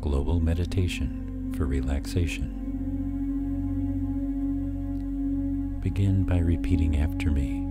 global meditation for relaxation. Begin by repeating after me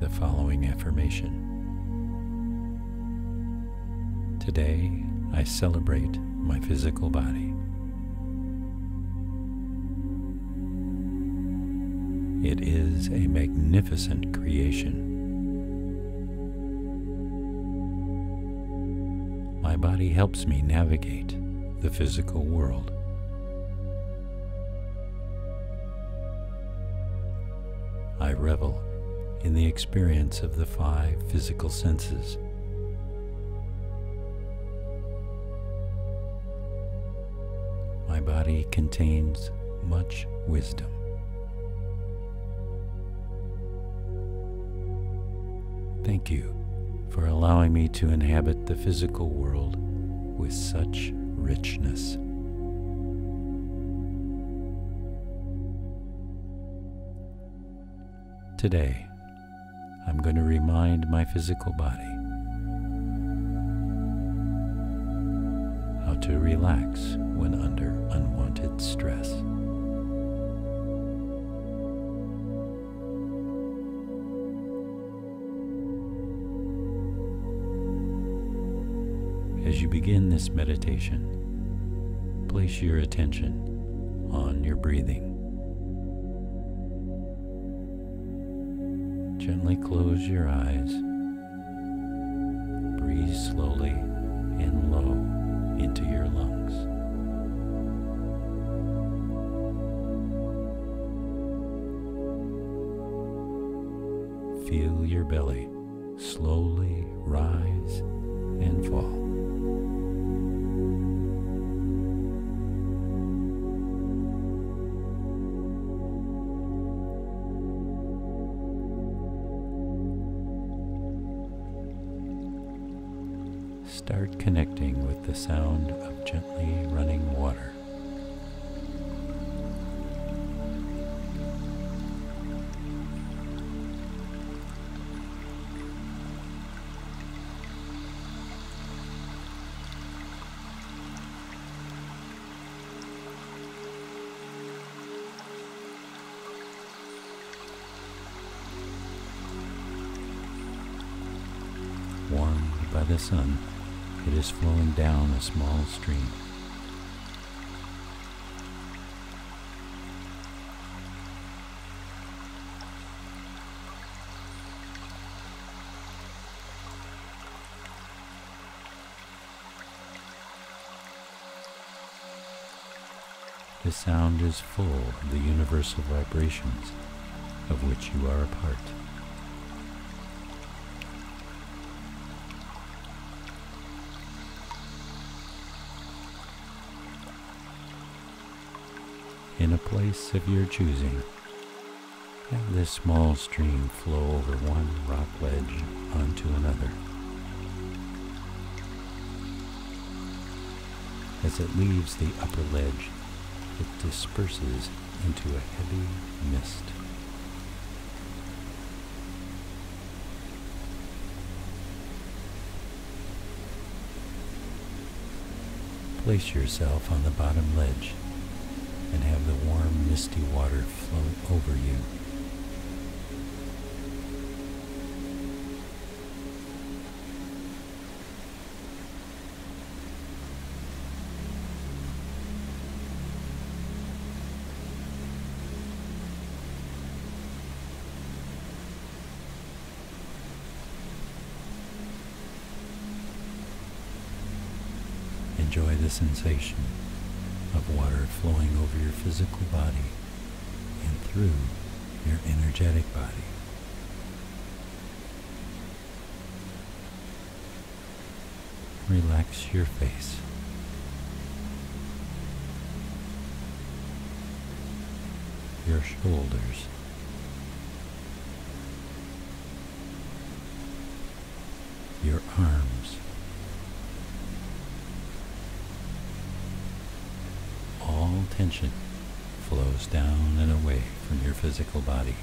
the following affirmation. Today, I celebrate my physical body. It is a magnificent creation. My body helps me navigate the physical world. I revel in the experience of the five physical senses. My body contains much wisdom. Thank you for allowing me to inhabit the physical world with such richness. Today, I'm going to remind my physical body how to relax when under unwanted stress. As you begin this meditation, place your attention on your breathing. Gently close your eyes. Breathe slowly and low into your lungs. Feel your belly slowly rise and fall. Start connecting with the sound of gently running water. Warmed by the sun, it is flowing down a small stream. The sound is full of the universal vibrations of which you are a part. In a place of your choosing. Have this small stream flow over one rock ledge onto another. As it leaves the upper ledge, it disperses into a heavy mist. Place yourself on the bottom ledge and have the warm, misty water flow over you. Enjoy the sensation water flowing over your physical body and through your energetic body. Relax your face. Your shoulders. Your arms. Tension flows down and away from your physical body.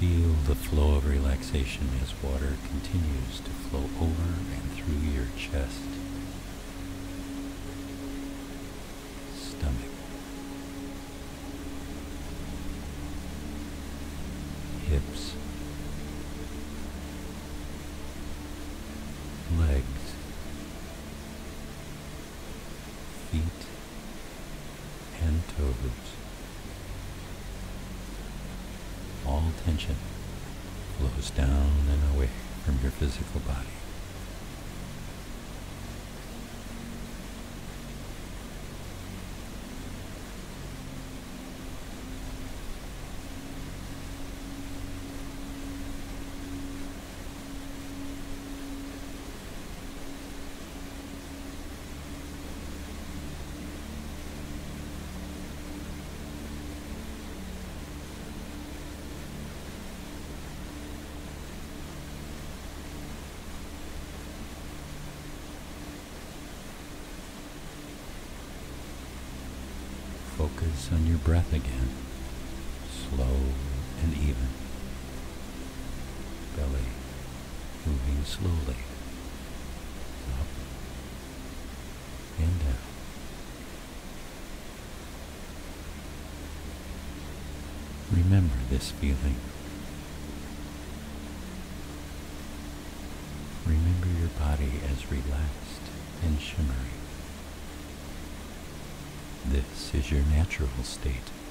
Feel the flow of relaxation as water continues to flow over and through your chest, flows down and away from your physical body. Focus on your breath again, slow and even. Belly moving slowly up and down. Remember this feeling. Remember your body as relaxed and shimmering. This is your natural state.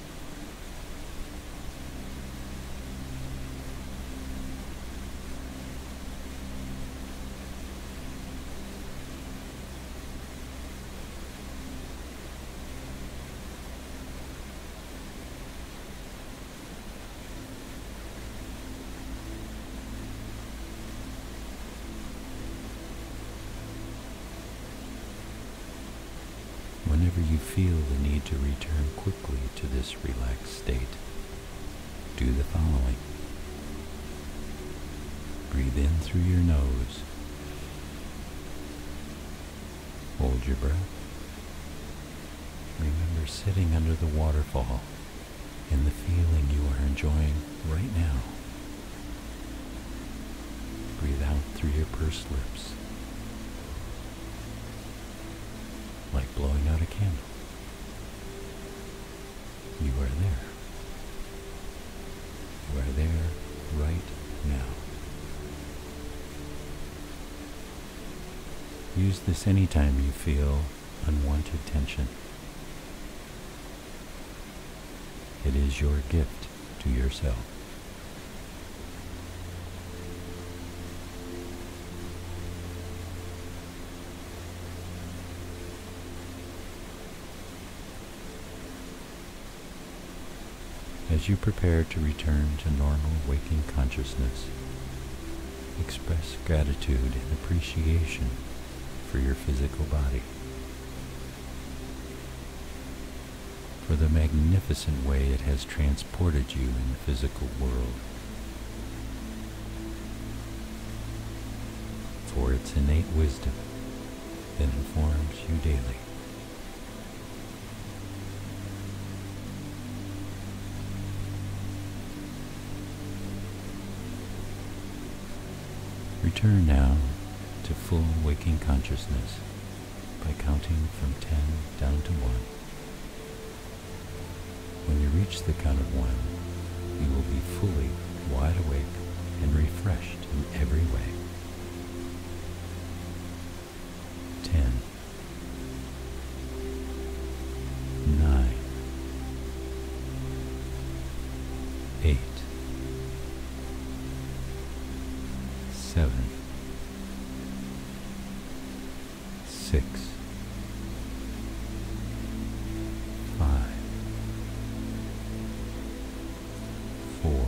Whenever you feel the need to return quickly to this relaxed state, do the following. Breathe in through your nose. Hold your breath. Remember sitting under the waterfall and the feeling you are enjoying right now. Breathe out through your pursed lips blowing out a candle. You are there. You are there right now. Use this anytime you feel unwanted tension. It is your gift to yourself. As you prepare to return to normal waking consciousness, express gratitude and appreciation for your physical body, for the magnificent way it has transported you in the physical world, for its innate wisdom that informs you daily. Return now to full waking consciousness by counting from 10 down to 1. When you reach the count of 1, you will be fully wide awake and refreshed six, five, four,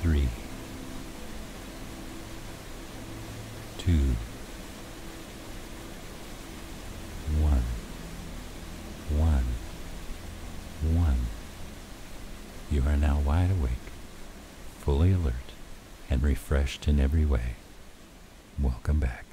three, two, one, one, one. You are now wide awake fully alert and refreshed in every way. Welcome back.